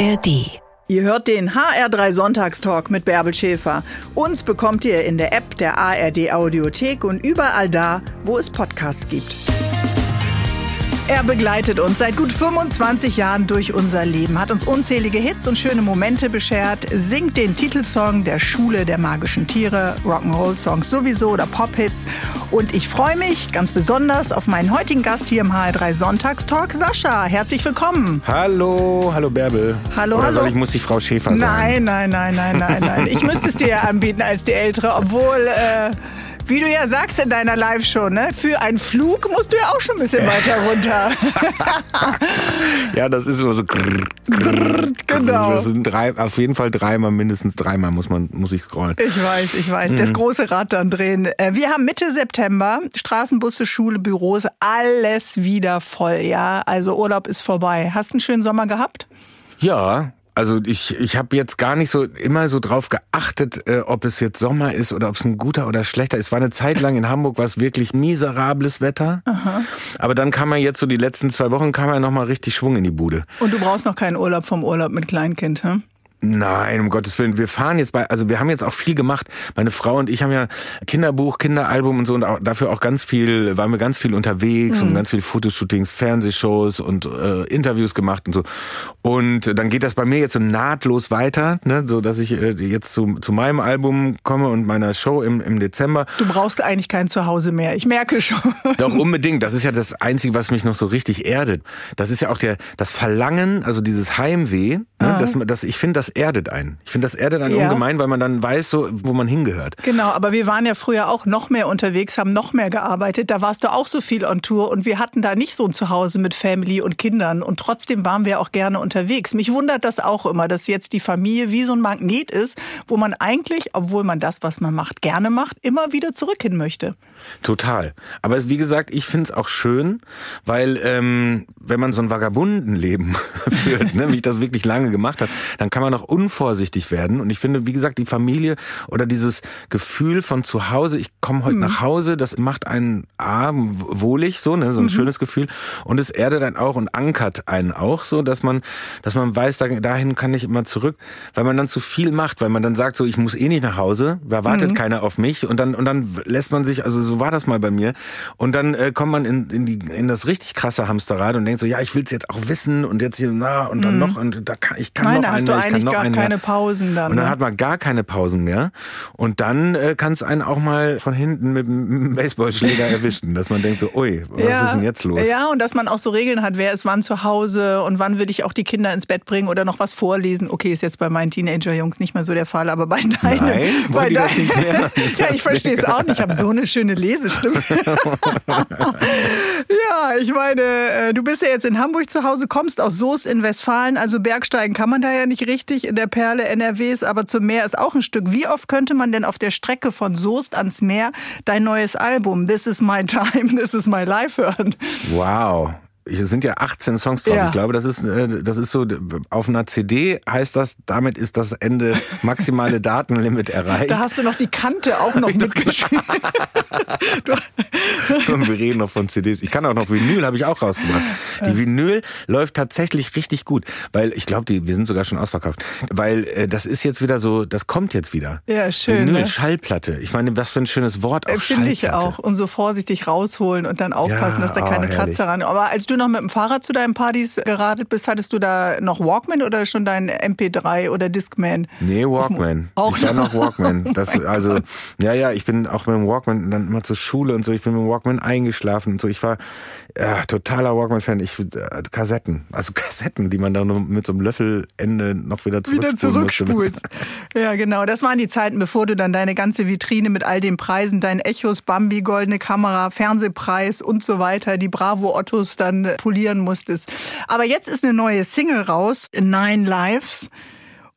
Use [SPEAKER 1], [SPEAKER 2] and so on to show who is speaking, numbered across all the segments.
[SPEAKER 1] ARD.
[SPEAKER 2] Ihr hört den HR3 Sonntagstalk mit Bärbel Schäfer. Uns bekommt ihr in der App der ARD Audiothek und überall da, wo es Podcasts gibt. Er begleitet uns seit gut 25 Jahren durch unser Leben, hat uns unzählige Hits und schöne Momente beschert, singt den Titelsong der Schule der magischen Tiere, Rock'n'Roll-Songs sowieso oder Pop-Hits. Und ich freue mich ganz besonders auf meinen heutigen Gast hier im HR3 Sonntagstalk, Sascha. Herzlich willkommen.
[SPEAKER 3] Hallo, hallo Bärbel.
[SPEAKER 2] Hallo,
[SPEAKER 3] Oder
[SPEAKER 2] hallo.
[SPEAKER 3] soll ich, muss ich Frau Schäfer
[SPEAKER 2] Nein,
[SPEAKER 3] sagen?
[SPEAKER 2] nein, nein, nein, nein, nein. Ich müsste es dir anbieten als die Ältere, obwohl, äh, wie du ja sagst in deiner Live-Show, ne, für einen Flug musst du ja auch schon ein bisschen weiter runter.
[SPEAKER 3] Ja, das ist immer so. Grrr, grrr,
[SPEAKER 2] genau.
[SPEAKER 3] Das sind drei, auf jeden Fall dreimal, mindestens dreimal muss man, muss ich scrollen.
[SPEAKER 2] Ich weiß, ich weiß.
[SPEAKER 3] Mhm.
[SPEAKER 2] Das große Rad dann drehen. Äh, Wir haben Mitte September Straßenbusse, Schule, Büros, alles wieder voll, ja. Also Urlaub ist vorbei. Hast du einen schönen Sommer gehabt?
[SPEAKER 3] Ja, also ich, ich habe jetzt gar nicht so immer so drauf geachtet, äh, ob es jetzt Sommer ist oder ob es ein guter oder schlechter ist. War eine Zeit lang in Hamburg war es wirklich miserables Wetter. Aber dann kam man jetzt so die letzten zwei Wochen kam man noch mal richtig Schwung in die Bude.
[SPEAKER 2] Und du brauchst noch keinen Urlaub vom Urlaub mit Kleinkind, hm?
[SPEAKER 3] Nein, um Gottes Willen. Wir fahren jetzt bei, also wir haben jetzt auch viel gemacht. Meine Frau und ich haben ja Kinderbuch, Kinderalbum und so und auch, dafür auch ganz viel, waren wir ganz viel unterwegs und ganz viel Fotoshootings, Fernsehshows und äh, Interviews gemacht und so. Und dann geht das bei mir jetzt so nahtlos weiter, ne, so dass ich äh, jetzt zu, zu meinem Album komme und meiner Show im, im Dezember.
[SPEAKER 2] Du brauchst eigentlich kein Zuhause mehr. Ich merke schon.
[SPEAKER 3] Doch unbedingt. Das ist ja das Einzige, was mich noch so richtig erdet. Das ist ja auch der das Verlangen, also dieses Heimweh. Ne, das, das, ich finde, das erdet einen. Ich finde, das erdet einen
[SPEAKER 2] Ja.
[SPEAKER 3] ungemein, weil man dann weiß, so wo man hingehört.
[SPEAKER 2] Genau, aber wir waren ja früher auch noch mehr unterwegs, haben noch mehr gearbeitet. Da warst du auch so viel on Tour und wir hatten da nicht so ein Zuhause mit Family und Kindern und trotzdem waren wir auch gerne unterwegs. Mich wundert das auch immer, dass jetzt die Familie wie so ein Magnet ist, wo man eigentlich, obwohl man das, was man macht, gerne macht, immer wieder zurück hin möchte.
[SPEAKER 3] Total. Aber wie gesagt, ich finde es auch schön, weil ähm, wenn man so ein Vagabundenleben führt, ne, wie ich das wirklich lange gemacht habe, dann kann man auch unvorsichtig werden. Und ich finde, wie gesagt, die Familie oder dieses Gefühl von zu Hause, ich komme heute nach Hause, das macht einen A, wohlig, so, ne, so ein schönes Gefühl. Und es erdet einen auch und ankert einen auch so, dass man, dass man weiß, da- dahin kann ich immer zurück, weil man dann zu viel macht, weil man dann sagt, so, ich muss eh nicht nach Hause, da wartet keiner auf mich und dann, und dann lässt man sich, also so war das mal bei mir. Und dann äh, kommt man in, in, die, in das richtig krasse Hamsterrad und denkt so, ja, ich will's jetzt auch wissen und jetzt hier, na, und dann noch, und da kann, ich kann
[SPEAKER 2] Meine,
[SPEAKER 3] noch
[SPEAKER 2] hast
[SPEAKER 3] einen
[SPEAKER 2] du
[SPEAKER 3] mehr, ich kann
[SPEAKER 2] eigentlich
[SPEAKER 3] noch
[SPEAKER 2] gar keine. Pausen dann,
[SPEAKER 3] Und dann
[SPEAKER 2] ne?
[SPEAKER 3] hat man gar keine Pausen mehr. Und dann äh, kann es einen auch mal von hinten mit dem Baseballschläger erwischen, dass man denkt so, ui, was ist denn jetzt los?
[SPEAKER 2] Ja, und dass man auch so Regeln hat, wer ist wann zu Hause und wann will ich auch die Kinder ins Bett bringen oder noch was vorlesen. Okay, ist jetzt bei meinen Teenager-Jungs nicht mehr so der Fall, aber bei deinen.
[SPEAKER 3] Nein,
[SPEAKER 2] bei
[SPEAKER 3] wollen die das nicht mehr?
[SPEAKER 2] ja, ich verstehe es auch nicht. Ich habe so eine schöne Lesestimme. ja, ich meine, äh, du bist ja jetzt in Hamburg zu Hause, kommst aus Soest in Westfalen, also Bergsteigen kann man da ja nicht richtig in der Perle NRWs, aber zum Meer ist auch ein Stück. Wie oft könnte man denn auf der Strecke von Soest ans Meer dein neues Album This is my time, this is my life hören?
[SPEAKER 3] Wow. Hier sind ja 18 Songs drauf.
[SPEAKER 2] Ja.
[SPEAKER 3] Ich glaube, das ist, äh, das ist so, auf einer CD heißt das, damit ist das Ende maximale Datenlimit erreicht.
[SPEAKER 2] Da hast du noch die Kante auch noch mitgeschrieben. Du-
[SPEAKER 3] Und wir reden noch von CDs. Ich kann auch noch Vinyl, habe ich auch rausgebracht. Die Vinyl läuft tatsächlich richtig gut, weil ich glaube, die wir sind sogar schon ausverkauft, weil äh, das ist jetzt wieder so, das kommt jetzt wieder.
[SPEAKER 2] Ja, schön,
[SPEAKER 3] Vinyl,
[SPEAKER 2] ne?
[SPEAKER 3] Schallplatte. Ich meine, was für ein schönes Wort auch
[SPEAKER 2] Finde ich auch. Und so vorsichtig rausholen und dann aufpassen,
[SPEAKER 3] Ja,
[SPEAKER 2] dass da
[SPEAKER 3] oh,
[SPEAKER 2] keine
[SPEAKER 3] herrlich.
[SPEAKER 2] Kratzer ran. Aber als du noch mit dem Fahrrad zu deinen Partys geradelt bist, hattest du da noch Walkman oder schon dein MP3 oder Discman?
[SPEAKER 3] Nee, Walkman.
[SPEAKER 2] Auch
[SPEAKER 3] ich war
[SPEAKER 2] noch?
[SPEAKER 3] Walkman.
[SPEAKER 2] Oh
[SPEAKER 3] Das,
[SPEAKER 2] mein
[SPEAKER 3] also, ja, ja, ich bin auch mit dem Walkman dann immer zur Schule und so. Ich bin mit dem Walkman eingeschlafen und so. Ich war ja, totaler Walkman-Fan. Ich äh, Kassetten, also Kassetten, die man dann mit so einem Löffelende noch wieder
[SPEAKER 2] wieder
[SPEAKER 3] zurückspulen musste.
[SPEAKER 2] zurückspulst. Ja, genau. Das waren die Zeiten, bevor du dann deine ganze Vitrine mit all den Preisen, dein Echos, Bambi, goldene Kamera, Fernsehpreis und so weiter, die Bravo Ottos dann polieren musstest. Aber jetzt ist eine neue Single raus, Nine Lives.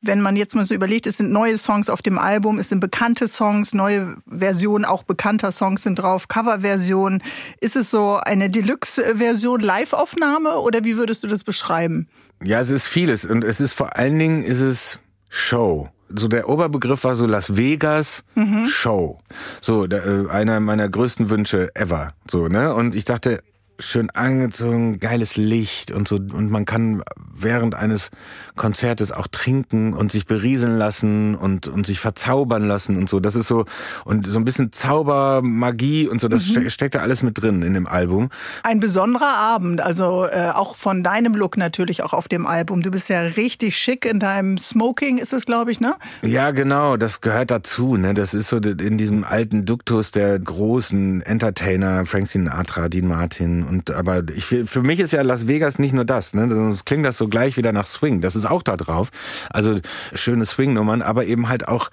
[SPEAKER 2] Wenn man jetzt mal so überlegt, es sind neue Songs auf dem Album, es sind bekannte Songs, neue Versionen auch bekannter Songs sind drauf, Coverversionen. Ist es so eine Deluxe-Version, Live-Aufnahme oder wie würdest du das beschreiben?
[SPEAKER 3] Ja, es ist vieles und es ist vor allen Dingen ist es Show. So der Oberbegriff war so Las Vegas Show. So äh, einer meiner größten Wünsche ever. So ne und ich dachte schön angezogen, geiles Licht und so und man kann während eines Konzertes auch trinken und sich berieseln lassen und, und sich verzaubern lassen und so. Das ist so, und so ein bisschen Zauber, Magie und so, das mhm. steckt da alles mit drin in dem Album.
[SPEAKER 2] Ein besonderer Abend, also äh, auch von deinem Look natürlich auch auf dem Album. Du bist ja richtig schick in deinem Smoking, ist es, glaube ich, ne?
[SPEAKER 3] Ja, genau, das gehört dazu, ne? Das ist so in diesem alten Duktus der großen Entertainer, Frank Sinatra, Dean Martin und aber ich, für mich ist ja Las Vegas nicht nur das, ne? Sonst klingt das so gleich wieder nach Swing. Das ist auch da drauf. Also schöne Swing-Nummern, aber eben halt auch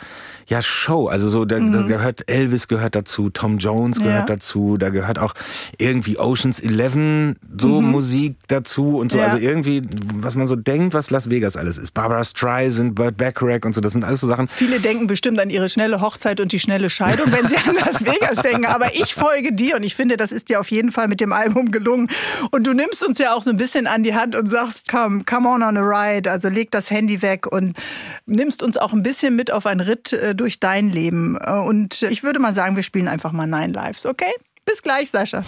[SPEAKER 3] ja Show. Also so da, mhm. da gehört Elvis gehört dazu, Tom Jones gehört ja. dazu, da gehört auch irgendwie Oceans 11 so mhm. Musik dazu und so. Ja. Also irgendwie, was man so denkt, was Las Vegas alles ist. Barbara Streisand, Burt Bacharach und so. Das sind alles so Sachen.
[SPEAKER 2] Viele denken bestimmt an ihre schnelle Hochzeit und die schnelle Scheidung, wenn sie an Las Vegas denken. Aber ich folge dir und ich finde, das ist dir auf jeden Fall mit dem Album gelungen. Und du nimmst uns ja auch so ein bisschen an die Hand und sagst, come, come on on a ride. Also leg das Handy weg und nimmst uns auch ein bisschen mit auf einen Ritt äh, durch dein Leben. Und ich würde mal sagen, wir spielen einfach mal Nine Lives, okay? Bis gleich, Sascha.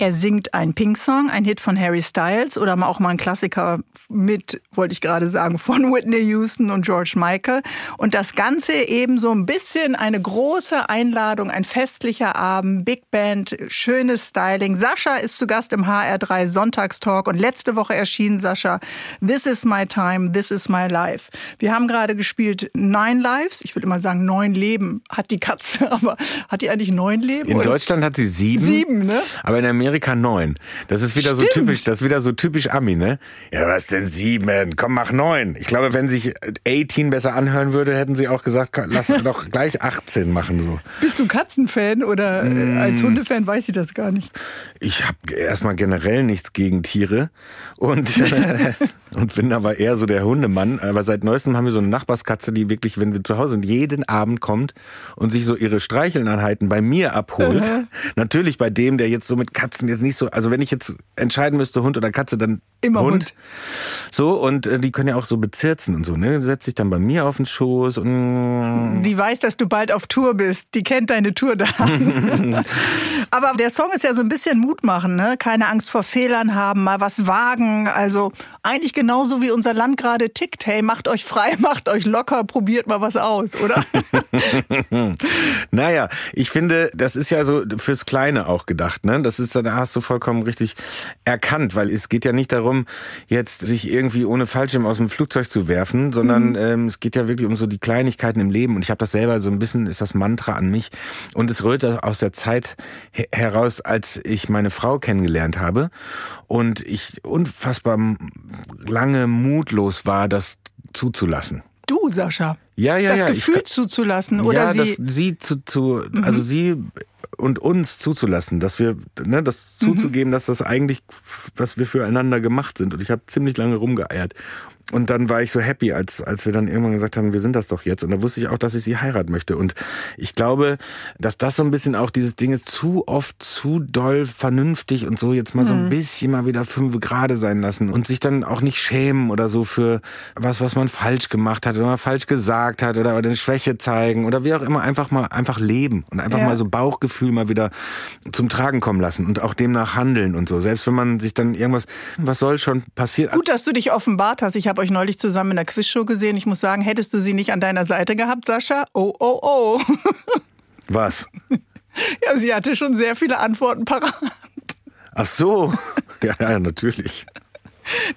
[SPEAKER 2] Er singt einen Pink-Song, ein Hit von Harry Styles oder auch mal ein Klassiker mit, wollte ich gerade sagen, von Whitney Houston und George Michael. Und das Ganze eben so ein bisschen eine große Einladung, ein festlicher Abend, Big Band, schönes Styling. Sascha ist zu Gast im HR3 Sonntagstalk und letzte Woche erschien Sascha This is my time, this is my life. Wir haben gerade gespielt Nine Lives. Ich würde immer sagen neun Leben hat die Katze, aber hat die eigentlich neun Leben?
[SPEAKER 3] In? Deutschland hat sie sieben.
[SPEAKER 2] Sieben, ne?
[SPEAKER 3] Aber in Amerika Amerika 9. Das ist wieder Stimmt. so typisch, das ist wieder so typisch Ami, ne? Ja, was denn sieben? Komm, mach neun. Ich glaube, wenn sich 18 besser anhören würde, hätten sie auch gesagt, lass doch gleich 18 machen so.
[SPEAKER 2] Bist du Katzenfan oder mm. als Hundefan weiß ich das gar nicht?
[SPEAKER 3] Ich habe erstmal generell nichts gegen Tiere und und bin aber eher so der Hundemann. Aber seit neuestem haben wir so eine Nachbarskatze, die wirklich, wenn wir zu Hause sind, jeden Abend kommt und sich so ihre Streichelneinheiten bei mir abholt. Natürlich bei dem, der jetzt so mit Katzen jetzt nicht so, also wenn ich jetzt entscheiden müsste, Hund oder Katze, dann
[SPEAKER 2] Immer Hund. Hund.
[SPEAKER 3] So, und äh, die können ja auch so bezirzen und so, ne? Setzt sich dann bei mir auf den Schoß und.
[SPEAKER 2] Die weiß, dass du bald auf Tour bist. Die kennt deine Tour da. Aber der Song ist ja so ein bisschen Mut machen, ne? Keine Angst vor Fehlern haben, mal was wagen. Also eigentlich genauso wie unser Land gerade tickt. Hey, macht euch frei, macht euch locker, probiert mal was aus, oder?
[SPEAKER 3] naja, ich finde, das ist ja so fürs Kleine auch gedacht, ne? Das ist, da hast du vollkommen richtig erkannt, weil es geht ja nicht darum, jetzt sich irgendwie ohne Fallschirm aus dem Flugzeug zu werfen, sondern mhm. ähm, es geht ja wirklich um so die Kleinigkeiten im Leben. Und ich habe das selber so ein bisschen, ist das Mantra an mich. Und es rührt aus der Zeit heraus, als ich meine Frau kennengelernt habe und ich unfassbar lange mutlos war, das zuzulassen.
[SPEAKER 2] Du, Sascha.
[SPEAKER 3] Ja, ja,
[SPEAKER 2] das
[SPEAKER 3] ja.
[SPEAKER 2] Gefühl ich, zuzulassen oder
[SPEAKER 3] ja,
[SPEAKER 2] sie.
[SPEAKER 3] Das, sie zu, zu mhm. also sie und uns zuzulassen, dass wir, ne, das zuzugeben, mhm. dass das eigentlich, was wir füreinander gemacht sind. Und ich habe ziemlich lange rumgeeiert. Und dann war ich so happy, als, als wir dann irgendwann gesagt haben, wir sind das doch jetzt. Und da wusste ich auch, dass ich sie heiraten möchte. Und ich glaube, dass das so ein bisschen auch dieses Ding ist, zu oft, zu doll vernünftig und so jetzt mal mhm. so ein mhm. bisschen mal wieder fünf gerade sein lassen und sich dann auch nicht schämen oder so für was, was man falsch gemacht hat oder mal falsch gesagt hat oder, oder eine Schwäche zeigen oder wie auch immer. Einfach mal, einfach leben und einfach ja. mal so Bauchgefühl mal wieder zum Tragen kommen lassen und auch demnach handeln und so. Selbst wenn man sich dann irgendwas, was soll schon passieren?
[SPEAKER 2] Gut, dass du dich offenbart hast. Ich habe euch neulich zusammen in der Quizshow gesehen. Ich muss sagen, hättest du sie nicht an deiner Seite gehabt, Sascha? Oh, oh, oh.
[SPEAKER 3] Was?
[SPEAKER 2] Ja, sie hatte schon sehr viele Antworten parat.
[SPEAKER 3] Ach so. Ja, ja, natürlich.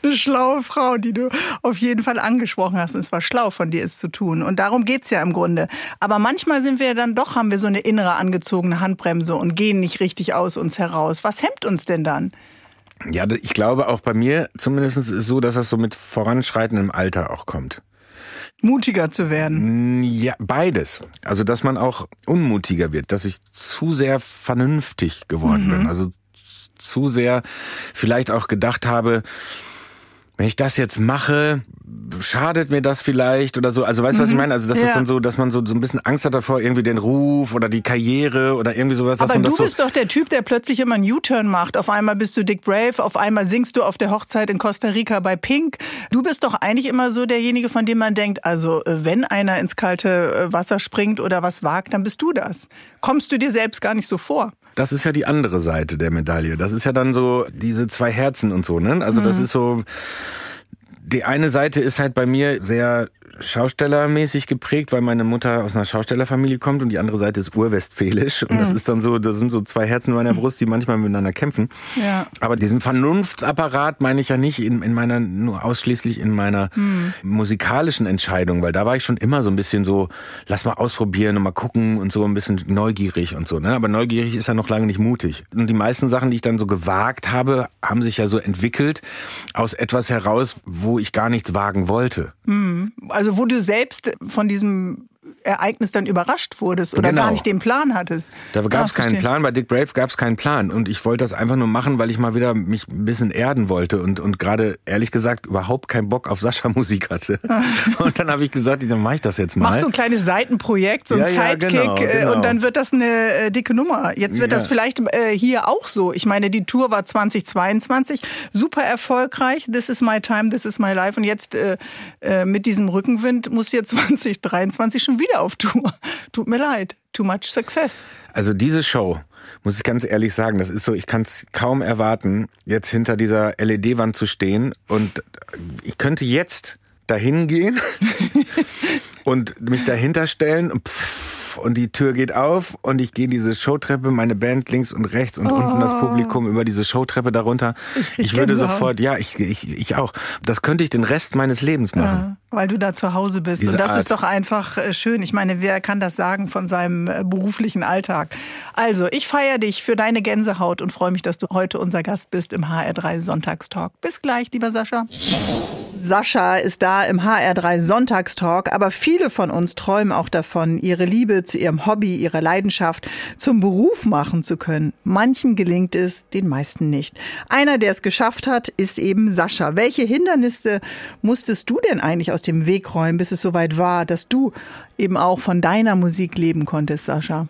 [SPEAKER 2] Eine schlaue Frau, die du auf jeden Fall angesprochen hast. Und es war schlau von dir, es zu tun. Und darum geht es ja im Grunde. Aber manchmal sind wir dann doch, haben wir so eine innere angezogene Handbremse und gehen nicht richtig aus uns heraus. Was hemmt uns denn dann?
[SPEAKER 3] Ja, ich glaube auch bei mir zumindest ist es so, dass das so mit voranschreitendem Alter auch kommt.
[SPEAKER 2] Mutiger zu werden?
[SPEAKER 3] Ja, beides. Also, dass man auch unmutiger wird, dass ich zu sehr vernünftig geworden mhm. bin. Also zu sehr vielleicht auch gedacht habe, wenn ich das jetzt mache, schadet mir das vielleicht oder so. Also weißt du, mhm. was ich mhm. meine? Also das ja. ist dann so, dass man so, so ein bisschen Angst hat davor, irgendwie den Ruf oder die Karriere oder irgendwie sowas.
[SPEAKER 2] Aber
[SPEAKER 3] du
[SPEAKER 2] bist
[SPEAKER 3] so
[SPEAKER 2] doch der Typ, der plötzlich immer einen U-Turn macht. Auf einmal bist du Dick Brave, auf einmal singst du auf der Hochzeit in Costa Rica bei Pink. Du bist doch eigentlich immer so derjenige, von dem man denkt, also äh, wenn einer ins kalte äh, Wasser springt oder was wagt, dann bist du das. Kommst du dir selbst gar nicht so vor?
[SPEAKER 3] Das ist ja die andere Seite der Medaille. Das ist ja dann so diese zwei Herzen und so, ne? Also das ist so, die eine Seite ist halt bei mir sehr schaustellermäßig geprägt, weil meine Mutter aus einer Schaustellerfamilie kommt und die andere Seite ist urwestfälisch. Und mhm. das ist dann so, das sind so zwei Herzen in meiner Brust, die manchmal miteinander kämpfen. Ja. Aber diesen Vernunftsapparat meine ich ja nicht in, in meiner, nur ausschließlich in meiner mhm. musikalischen Entscheidung, weil da war ich schon immer so ein bisschen so, lass mal ausprobieren und mal gucken und so ein bisschen neugierig und so, ne? Aber neugierig ist ja noch lange nicht mutig. Und die meisten Sachen, die ich dann so gewagt habe, haben sich ja so entwickelt aus etwas heraus, wo ich gar nichts wagen wollte.
[SPEAKER 2] Mhm. Also wo du selbst von diesem Ereignis dann überrascht wurdest oder genau. gar nicht den Plan hattest.
[SPEAKER 3] Da gab es ah, keinen Plan, bei Dick Brave gab es keinen Plan und ich wollte das einfach nur machen, weil ich mal wieder mich ein bisschen erden wollte und, und gerade ehrlich gesagt überhaupt keinen Bock auf Sascha-Musik hatte. und dann habe ich gesagt, dann mache ich das jetzt mal.
[SPEAKER 2] Mach so ein kleines Seitenprojekt, so ein ja, Sidekick ja, genau, äh, genau. und dann wird das eine äh, dicke Nummer. Jetzt wird ja. das vielleicht äh, hier auch so. Ich meine, die Tour war 2022 super erfolgreich. This is my time, this is my life und jetzt äh, äh mit diesem Rückenwind muss jetzt 2023 schon wieder wieder auf Tour. Tut mir leid. Too much success.
[SPEAKER 3] Also diese Show, muss ich ganz ehrlich sagen, das ist so, ich kann es kaum erwarten, jetzt hinter dieser LED-Wand zu stehen und ich könnte jetzt dahin gehen und mich dahinter stellen und pff, und die Tür geht auf und ich gehe diese Showtreppe, meine Band links und rechts und oh. unten das oh. Publikum über diese Showtreppe darunter. Ich, ich würde sofort, ja, ich, ich, ich auch. Das könnte ich den Rest meines Lebens machen. Ja,
[SPEAKER 2] weil du da zu Hause bist. Diese und das Art. ist doch einfach äh, schön. Ich meine, wer kann das sagen von seinem äh, beruflichen Alltag? Also, ich feiere dich für deine Gänsehaut und freue mich, dass du heute unser Gast bist im HR3 Sonntagstalk. Bis gleich, lieber Sascha. Sascha ist da im HR3 Sonntagstalk, aber viele von uns träumen auch davon, ihre Liebe zu ihrem Hobby, ihrer Leidenschaft zum Beruf machen zu können. Manchen gelingt es, den meisten nicht. Einer, der es geschafft hat, ist eben Sascha. Welche Hindernisse musstest du denn eigentlich aus dem Weg räumen, bis es soweit war, dass du eben auch von deiner Musik leben konntest, Sascha?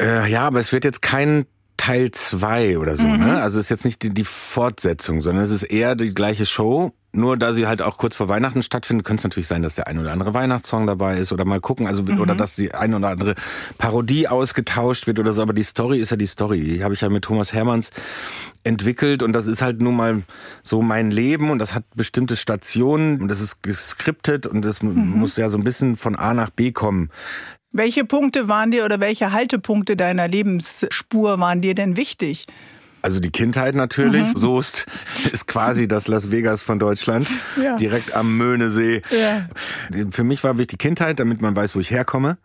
[SPEAKER 3] Äh, ja, aber es wird jetzt kein Teil 2 oder so, ne? mhm. ne? Also es ist jetzt nicht die, die Fortsetzung, sondern es ist eher die gleiche Show nur da sie halt auch kurz vor Weihnachten stattfindet, könnte es natürlich sein, dass der ein oder andere Weihnachtssong dabei ist oder mal gucken, also mhm. oder dass die ein oder andere Parodie ausgetauscht wird oder so. Aber die Story ist ja die Story. Die habe ich ja mit Thomas Hermanns entwickelt und das ist halt nun mal so mein Leben und das hat bestimmte Stationen und das ist geskriptet und das mhm. muss ja so ein bisschen von A nach B kommen.
[SPEAKER 2] Welche Punkte waren dir oder welche Haltepunkte deiner Lebensspur waren dir denn wichtig?
[SPEAKER 3] Also die Kindheit natürlich. Mhm. Soest ist quasi das Las Vegas von Deutschland. Ja. Direkt am Möhnesee. Ja. Für mich war wichtig die Kindheit, damit man weiß, wo ich herkomme.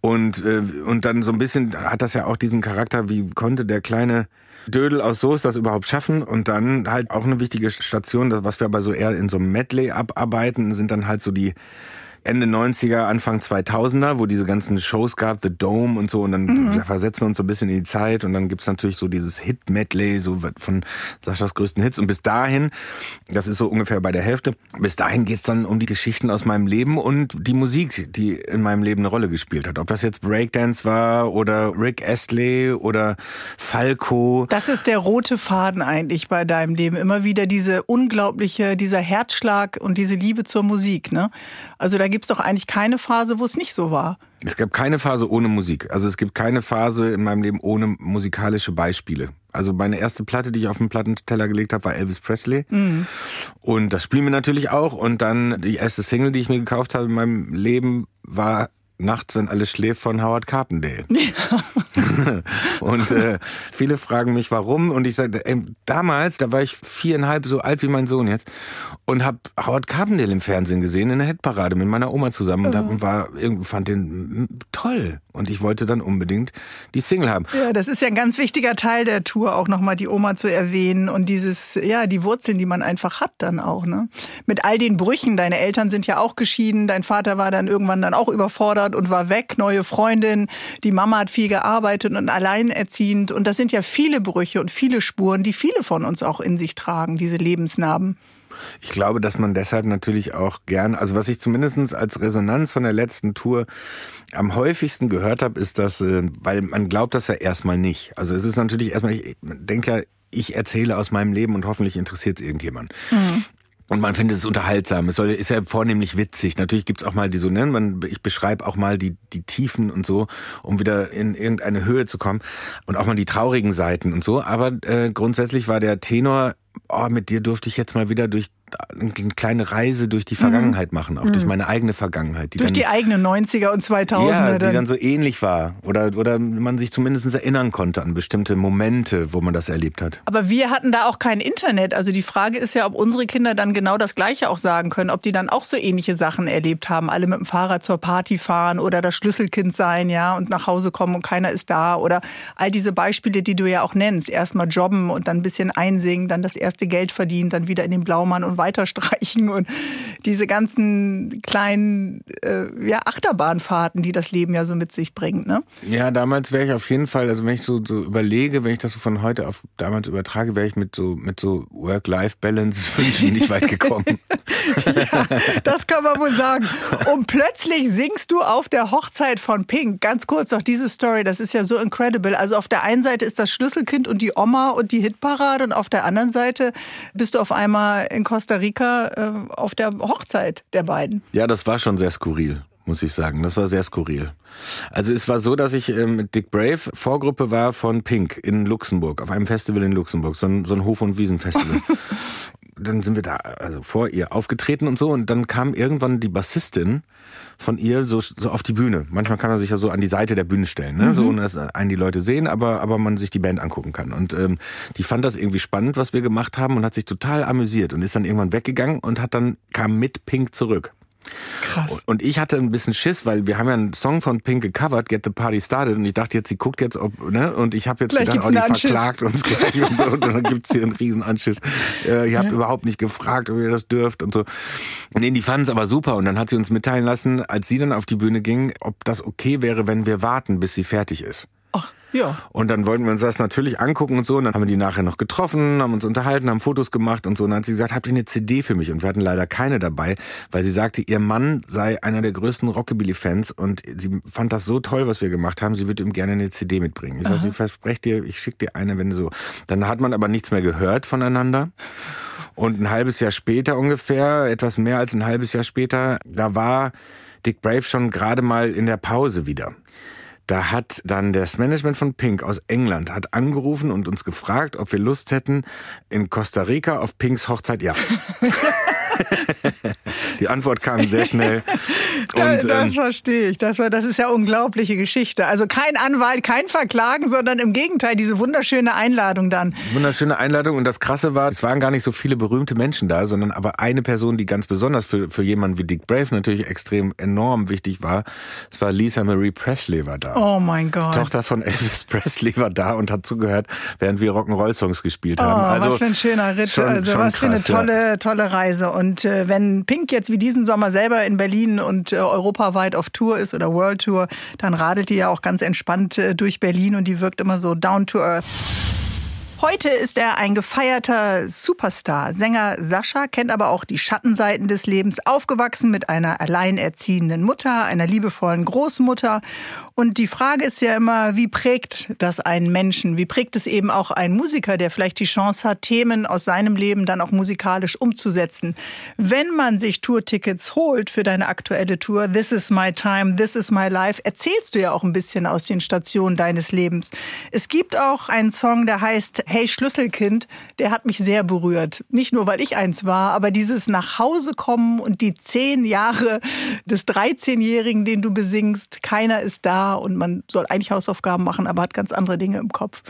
[SPEAKER 3] Und, äh, und dann so ein bisschen hat das ja auch diesen Charakter, wie konnte der kleine Dödel aus Soest das überhaupt schaffen und dann halt auch eine wichtige Station, was wir aber so eher in so einem Medley abarbeiten, sind dann halt so die Ende 90er, Anfang 2000er, wo diese ganzen Shows gab, The Dome und so, und dann mhm. versetzen wir uns so ein bisschen in die Zeit und dann gibt's natürlich so dieses Hit-Medley, so von Saschas größten Hits und bis dahin, das ist so ungefähr bei der Hälfte, bis dahin geht's dann um die Geschichten aus meinem Leben und die Musik, die in meinem Leben eine Rolle gespielt hat. Ob das jetzt Breakdance war oder Rick Astley oder Falco.
[SPEAKER 2] Das ist der rote Faden eigentlich bei deinem Leben. Immer wieder diese unglaubliche, dieser Herzschlag und diese Liebe zur Musik, ne? Also da gibt es doch eigentlich keine Phase, wo es nicht so war.
[SPEAKER 3] Es gab keine Phase ohne Musik. Also es gibt keine Phase in meinem Leben ohne musikalische Beispiele. Also meine erste Platte, die ich auf den Plattenteller gelegt habe, war Elvis Presley. Mhm. Und das spielen wir natürlich auch. Und dann die erste Single, die ich mir gekauft habe in meinem Leben, war Nachts, wenn alles schläft von Howard Carpendale. Ja. und äh, viele fragen mich, warum. Und ich sage, ey, damals, da war ich viereinhalb, so alt wie mein Sohn jetzt, und habe Howard Carpendale im Fernsehen gesehen, in der Hitparade mit meiner Oma zusammen. Und hab, oh. war, fand den toll. Und ich wollte dann unbedingt die Single haben.
[SPEAKER 2] Ja, das ist ja ein ganz wichtiger Teil der Tour, auch nochmal die Oma zu erwähnen und dieses, ja, die Wurzeln, die man einfach hat dann auch, ne? Mit all den Brüchen. Deine Eltern sind ja auch geschieden. Dein Vater war dann irgendwann dann auch überfordert und war weg. Neue Freundin. Die Mama hat viel gearbeitet und alleinerziehend. Und das sind ja viele Brüche und viele Spuren, die viele von uns auch in sich tragen, diese Lebensnarben.
[SPEAKER 3] Ich glaube, dass man deshalb natürlich auch gern, also was ich zumindest als Resonanz von der letzten Tour am häufigsten gehört habe, ist dass, äh, weil man glaubt das ja erstmal nicht. Also es ist natürlich erstmal, ich denke ja, ich erzähle aus meinem Leben und hoffentlich interessiert es irgendjemand. Mhm. Und man findet es unterhaltsam. Es soll, ist ja vornehmlich witzig. Natürlich gibt's auch mal die so, ne, man, ich beschreibe auch mal die, die Tiefen und so, um wieder in irgendeine Höhe zu kommen. Und auch mal die traurigen Seiten und so. Aber äh, grundsätzlich war der Tenor, oh, mit dir durfte ich jetzt mal wieder durch eine kleine Reise durch die Vergangenheit mhm. machen, auch mhm. durch meine eigene Vergangenheit.
[SPEAKER 2] Die durch dann, die eigene 90er und 2000er.
[SPEAKER 3] Ja, die dann. dann so ähnlich war. Oder, oder man sich zumindest erinnern konnte an bestimmte Momente, wo man das erlebt hat.
[SPEAKER 2] Aber wir hatten da auch kein Internet. Also die Frage ist ja, ob unsere Kinder dann genau das Gleiche auch sagen können, ob die dann auch so ähnliche Sachen erlebt haben. Alle mit dem Fahrrad zur Party fahren oder das Schlüsselkind sein, ja, und nach Hause kommen und keiner ist da. Oder all diese Beispiele, die du ja auch nennst. Erstmal jobben und dann ein bisschen einsingen, dann das erste Geld verdienen, dann wieder in den Blaumann und weiterstreichen und diese ganzen kleinen äh, ja, Achterbahnfahrten, die das Leben ja so mit sich bringt. Ne?
[SPEAKER 3] Ja, damals wäre ich auf jeden Fall, also wenn ich so, so überlege, wenn ich das so von heute auf damals übertrage, wäre ich mit so, mit so Work-Life-Balance-Wünschen nicht weit gekommen.
[SPEAKER 2] ja, das kann man wohl sagen. Und plötzlich singst du auf der Hochzeit von Pink. Ganz kurz noch diese Story, das ist ja so incredible. Also auf der einen Seite ist das Schlüsselkind und die Oma und die Hitparade und auf der anderen Seite bist du auf einmal in Costa Rica äh, auf der Hochzeit der beiden.
[SPEAKER 3] Ja, das war schon sehr skurril muss ich sagen. Das war sehr skurril. Also es war so, dass ich äh, mit Dick Brave Vorgruppe war von Pink in Luxemburg, auf einem Festival in Luxemburg, so ein, so ein Hof- und Wiesenfestival. dann sind wir da also vor ihr aufgetreten und so und dann kam irgendwann die Bassistin von ihr so, so auf die Bühne. Manchmal kann man sich ja so an die Seite der Bühne stellen, ne? Mhm. so ohne dass einen die Leute sehen, aber aber man sich die Band angucken kann. Und ähm, die fand das irgendwie spannend, was wir gemacht haben und hat sich total amüsiert und ist dann irgendwann weggegangen und hat dann kam mit Pink zurück. Krass. Und ich hatte ein bisschen Schiss, weil wir haben ja einen Song von Pink gecovert, Get the Party Started, und ich dachte jetzt, sie guckt jetzt, ob, ne, und ich habe jetzt gleich gedacht, oh, die verklagt uns gleich und so, und dann gibt's hier einen riesen Anschiss. Äh, ihr habt ja. überhaupt nicht gefragt, ob ihr das dürft und so. Nee, die fanden es aber super und dann hat sie uns mitteilen lassen, als sie dann auf die Bühne ging, ob das okay wäre, wenn wir warten, bis sie fertig ist.
[SPEAKER 2] Ja.
[SPEAKER 3] Und dann wollten wir uns das natürlich angucken und so. Und dann haben wir die nachher noch getroffen, haben uns unterhalten, haben Fotos gemacht und so. Und dann hat sie gesagt, habt ihr eine CD für mich? Und wir hatten leider keine dabei, weil sie sagte, ihr Mann sei einer der größten Rockabilly-Fans und sie fand das so toll, was wir gemacht haben. Sie würde ihm gerne eine CD mitbringen. Ich sage, ich verspreche dir, ich schicke dir eine, wenn du so. Dann hat man aber nichts mehr gehört voneinander. Und ein halbes Jahr später ungefähr, etwas mehr als ein halbes Jahr später, da war Dick Brave schon gerade mal in der Pause wieder. Da hat dann das Management von Pink aus England hat angerufen und uns gefragt, ob wir Lust hätten, in Costa Rica auf Pinks Hochzeit, ja. Die Antwort kam sehr schnell.
[SPEAKER 2] Und, das ähm, verstehe ich. Das, war, das ist ja unglaubliche Geschichte. Also kein Anwalt, kein Verklagen, sondern im Gegenteil, diese wunderschöne Einladung dann.
[SPEAKER 3] Wunderschöne Einladung. Und das Krasse war, es waren gar nicht so viele berühmte Menschen da, sondern aber eine Person, die ganz besonders für, für jemanden wie Dick Brave natürlich extrem enorm wichtig war. Es war Lisa Marie Presley war da.
[SPEAKER 2] Oh mein Gott.
[SPEAKER 3] Die Tochter von Elvis Presley war da und hat zugehört, während wir Rock'n'Roll-Songs gespielt haben.
[SPEAKER 2] Oh, also was für ein schöner Ritt. Schon, also schon was krass, für eine tolle, tolle Reise. Und äh, wenn Pink jetzt wie diesen Sommer selber in Berlin und äh, europaweit auf Tour ist oder World Tour, dann radelt die ja auch ganz entspannt äh, durch Berlin und die wirkt immer so down to earth. Heute ist er ein gefeierter Superstar. Sänger Sascha kennt aber auch die Schattenseiten des Lebens, aufgewachsen mit einer alleinerziehenden Mutter, einer liebevollen Großmutter. Und die Frage ist ja immer, wie prägt das einen Menschen? Wie prägt es eben auch einen Musiker, der vielleicht die Chance hat, Themen aus seinem Leben dann auch musikalisch umzusetzen? Wenn man sich Tourtickets holt für deine aktuelle Tour, This is my time, this is my life, erzählst du ja auch ein bisschen aus den Stationen deines Lebens. Es gibt auch einen Song, der heißt Hey Schlüsselkind, der hat mich sehr berührt. Nicht nur, weil ich eins war, aber dieses nach Hause kommen und die zehn Jahre des 13-Jährigen, den du besingst, keiner ist da und man soll eigentlich Hausaufgaben machen, aber hat ganz andere Dinge im Kopf.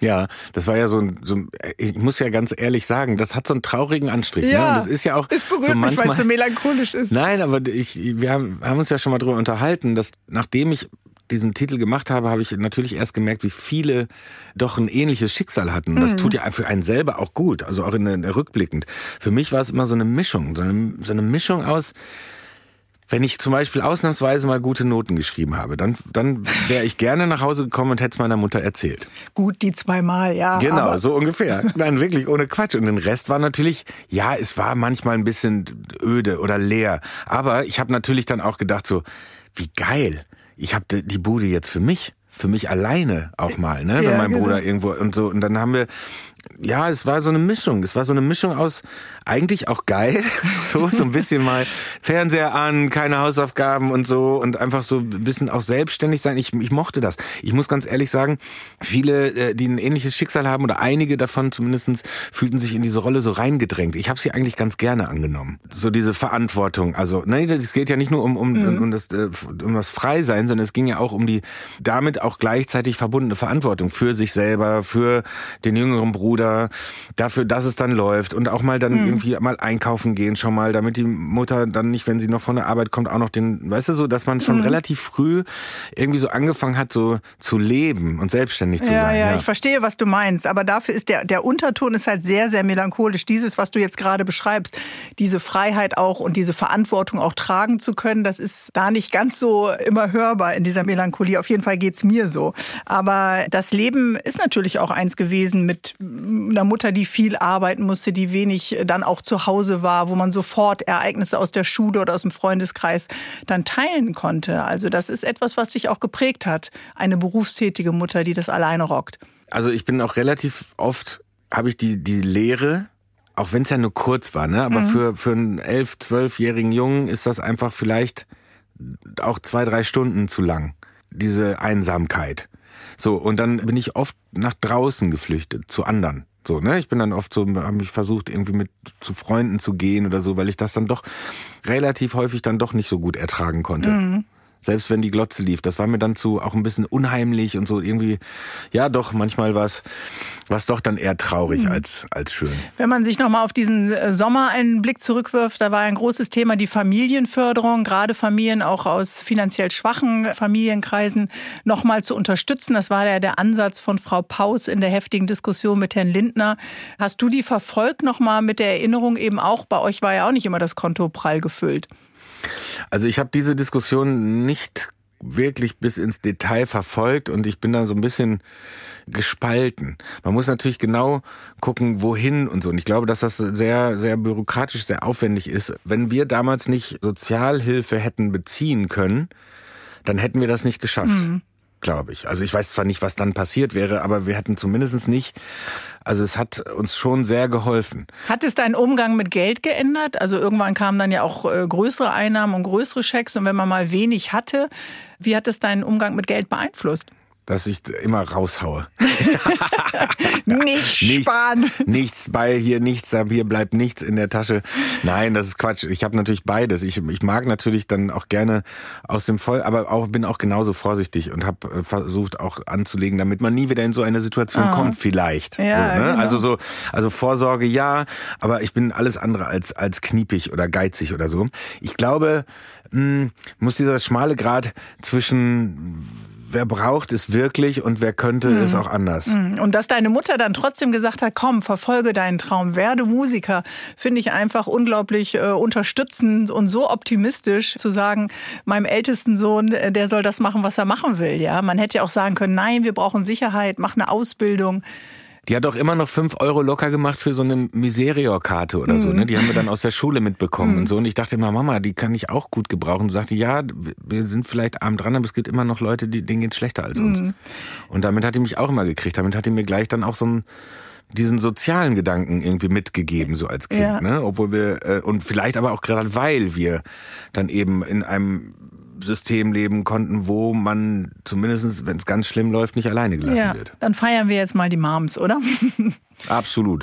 [SPEAKER 3] Ja, das war ja so ein, so ein, ich muss ja ganz ehrlich sagen, das hat so einen traurigen Anstrich. Ne? Ja, ne? Das ist ja auch.
[SPEAKER 2] Es berührt so manchmal, mich, weil es so melancholisch ist.
[SPEAKER 3] Nein, aber ich, wir haben, haben uns ja schon mal drüber unterhalten, dass nachdem ich diesen Titel gemacht habe, habe ich natürlich erst gemerkt, wie viele doch ein ähnliches Schicksal hatten. Das mhm. tut ja für einen selber auch gut, also auch in der, rückblickend. Für mich war es immer so eine Mischung, so eine, so eine Mischung aus, wenn ich zum Beispiel ausnahmsweise mal gute Noten geschrieben habe, dann, dann wäre ich gerne nach Hause gekommen und hätte es meiner Mutter erzählt.
[SPEAKER 2] Gut, die zweimal, ja.
[SPEAKER 3] Genau, so ungefähr. Nein, wirklich ohne Quatsch. Und den Rest war natürlich, ja, es war manchmal ein bisschen öde oder leer. Aber ich habe natürlich dann auch gedacht so, wie geil ich habe die Bude jetzt für mich für mich alleine auch mal, ne, ja, wenn mein genau. Bruder irgendwo und so und dann haben wir ja, es war so eine Mischung. Es war so eine Mischung aus eigentlich auch geil, so so ein bisschen mal Fernseher an, keine Hausaufgaben und so und einfach so ein bisschen auch selbstständig sein. Ich, ich mochte das. Ich muss ganz ehrlich sagen, viele, äh, die ein ähnliches Schicksal haben oder einige davon zumindestens fühlten sich in diese Rolle so reingedrängt. Ich habe sie eigentlich ganz gerne angenommen. So diese Verantwortung. Also, nein, es geht ja nicht nur um, um, mhm. um, das, äh, um das Freisein, sondern es ging ja auch um die damit auch gleichzeitig verbundene Verantwortung für sich selber, für den jüngeren Bruder, dafür, dass es dann läuft und auch mal dann mhm. irgendwie mal einkaufen gehen schon mal, damit die Mutter dann nicht, wenn sie noch von der Arbeit kommt, auch noch den, weißt du so, dass man schon mhm. relativ früh irgendwie so angefangen hat, so zu leben und selbstständig zu
[SPEAKER 2] ja,
[SPEAKER 3] sein.
[SPEAKER 2] Ja, ja, ich verstehe, was du meinst, aber dafür ist der, der Unterton ist halt sehr, sehr melancholisch. Dieses, was du jetzt gerade beschreibst, diese Freiheit auch und diese Verantwortung auch tragen zu können, das ist da nicht ganz so immer hörbar in dieser Melancholie. Auf jeden Fall geht's mir so. Aber das Leben ist natürlich auch eins gewesen mit einer Mutter, die viel arbeiten musste, die wenig dann auch zu Hause war, wo man sofort Ereignisse aus der Schule oder aus dem Freundeskreis dann teilen konnte. Also das ist etwas, was sich auch geprägt hat. Eine berufstätige Mutter, die das alleine rockt.
[SPEAKER 3] Also ich bin auch relativ oft, habe ich die, die Lehre, auch wenn es ja nur kurz war, ne? aber mhm. für, für einen elf, zwölfjährigen Jungen ist das einfach vielleicht auch zwei, drei Stunden zu lang. Diese Einsamkeit. So, und dann bin ich oft nach draußen geflüchtet, zu anderen. So, ne? Ich bin dann oft so, habe mich versucht, irgendwie mit zu Freunden zu gehen oder so, weil ich das dann doch relativ häufig dann doch nicht so gut ertragen konnte. Mhm selbst wenn die Glotze lief. Das war mir dann zu auch ein bisschen unheimlich und so irgendwie, ja doch, manchmal war es doch dann eher traurig mhm. als, als schön.
[SPEAKER 2] Wenn man sich nochmal auf diesen äh, Sommer einen Blick zurückwirft, da war ein großes Thema die Familienförderung, gerade Familien auch aus finanziell schwachen Familienkreisen nochmal zu unterstützen. Das war ja der Ansatz von Frau Paus in der heftigen Diskussion mit Herrn Lindner. Hast du die verfolgt nochmal mit der Erinnerung eben auch? Bei euch war ja auch nicht immer das Konto prall gefüllt.
[SPEAKER 3] Also ich habe diese Diskussion nicht wirklich bis ins Detail verfolgt und ich bin da so ein bisschen gespalten. Man muss natürlich genau gucken, wohin und so. Und ich glaube, dass das sehr, sehr bürokratisch, sehr aufwendig ist. Wenn wir damals nicht Sozialhilfe hätten beziehen können, dann hätten wir das nicht geschafft. Mhm glaube ich. Also ich weiß zwar nicht, was dann passiert wäre, aber wir hätten zumindest nicht, also es hat uns schon sehr geholfen.
[SPEAKER 2] Hat es deinen Umgang mit Geld geändert? Also irgendwann kamen dann ja auch äh, größere Einnahmen und größere Schecks und wenn man mal wenig hatte, wie hat es deinen Umgang mit Geld beeinflusst?
[SPEAKER 3] Dass ich immer raushaue.
[SPEAKER 2] nicht sparen.
[SPEAKER 3] Nichts, nichts bei hier, nichts, hier bleibt nichts in der Tasche. Nein, das ist Quatsch. Ich habe natürlich beides. Ich, ich mag natürlich dann auch gerne aus dem Voll, aber auch bin auch genauso vorsichtig und habe äh, versucht auch anzulegen, damit man nie wieder in so eine Situation ah. kommt, vielleicht. Ja, so, ne? genau. Also so, also Vorsorge ja, aber ich bin alles andere als als kniepig oder geizig oder so. Ich glaube, mh, hm, muss dieser schmale Grad zwischen wer braucht es wirklich und wer könnte mhm. es auch anders.
[SPEAKER 2] Mhm. Und dass deine Mutter dann trotzdem gesagt hat, komm, verfolge deinen Traum, werde Musiker, finde ich einfach unglaublich äh, unterstützend und so optimistisch zu sagen, meinem ältesten Sohn, äh, der soll das machen, was er machen will. Ja, man hätte ja auch sagen können, nein, wir brauchen Sicherheit, mach eine Ausbildung.
[SPEAKER 3] Die hat auch immer noch fünf Euro locker gemacht für so eine Miserior-Karte oder mhm. so, ne? Die haben wir dann aus der Schule mitbekommen mhm. und so. Und ich dachte immer, Mama, die kann ich auch gut gebrauchen. Und sagte, ja, wir sind vielleicht arm dran, aber es gibt immer noch Leute, die, denen geht's schlechter als uns. Mhm. Und damit hat die mich auch immer gekriegt. Damit hat die mir gleich dann auch so ein diesen sozialen Gedanken irgendwie mitgegeben, so als Kind, ja. ne? Obwohl wir, äh, und vielleicht aber auch gerade weil wir dann eben in einem System leben konnten, wo man zumindest, wenn es ganz schlimm läuft, nicht alleine gelassen ja, wird.
[SPEAKER 2] Dann feiern wir jetzt mal die Moms, oder?
[SPEAKER 3] Absolut.